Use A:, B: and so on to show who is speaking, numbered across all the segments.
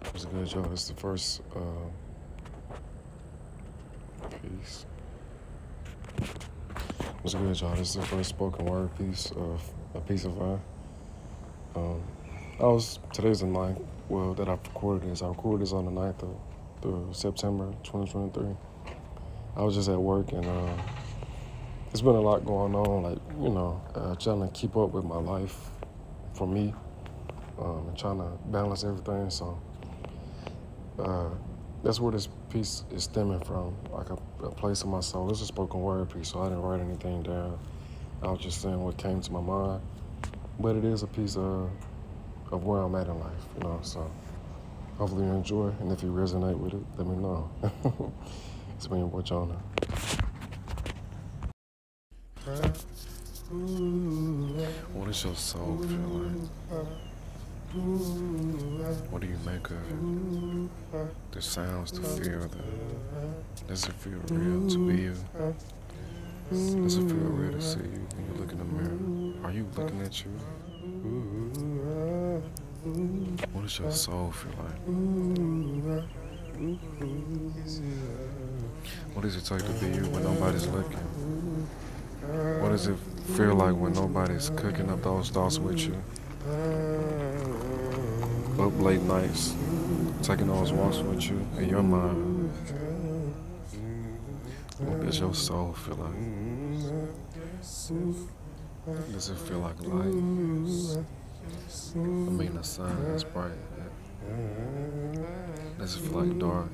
A: What's good, y'all? This is the first uh, piece. What's good, y'all? This is the first spoken word piece of a piece of art. Um, I was today's the ninth. Well, that I recorded this. I recorded this on the 9th of September 2023. I was just at work and uh, there's been a lot going on. Like you know, uh, trying to keep up with my life for me um, and trying to balance everything. So uh, that's where this piece is stemming from, like a, a place in my soul. It's a spoken word piece, so I didn't write anything down. I was just saying what came to my mind. But it is a piece of, of where I'm at in life, you know, so hopefully you enjoy, and if you resonate with it, let me know. it's me, what y'all know. What your soul feeling? like? What do you make of it? The sounds, the feel, the does it feel real to be you? Does it feel real to see you when you look in the mirror? Are you looking at you? What does your soul feel like? What does it take to be you when nobody's looking? What does it feel like when nobody's cooking up those thoughts with you? Up late nights, taking those walks with you in your mind. What does your soul feel like? Does it feel like light? I mean, the sun is bright. Does it feel like dark?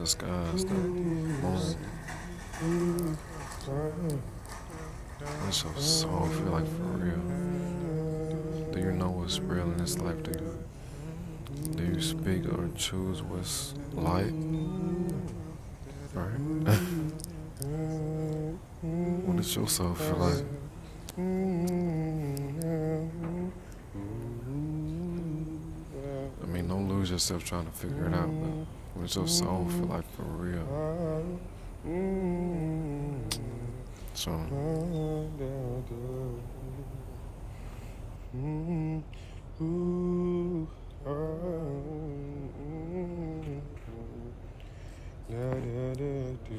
A: The skies, the moon. What's your soul feel like for real? Do you know what's real in this life? Do you speak or choose what's light? Right? what does your soul feel like? I mean, don't lose yourself trying to figure it out, but what does your soul feel like for real? So. da, da, da.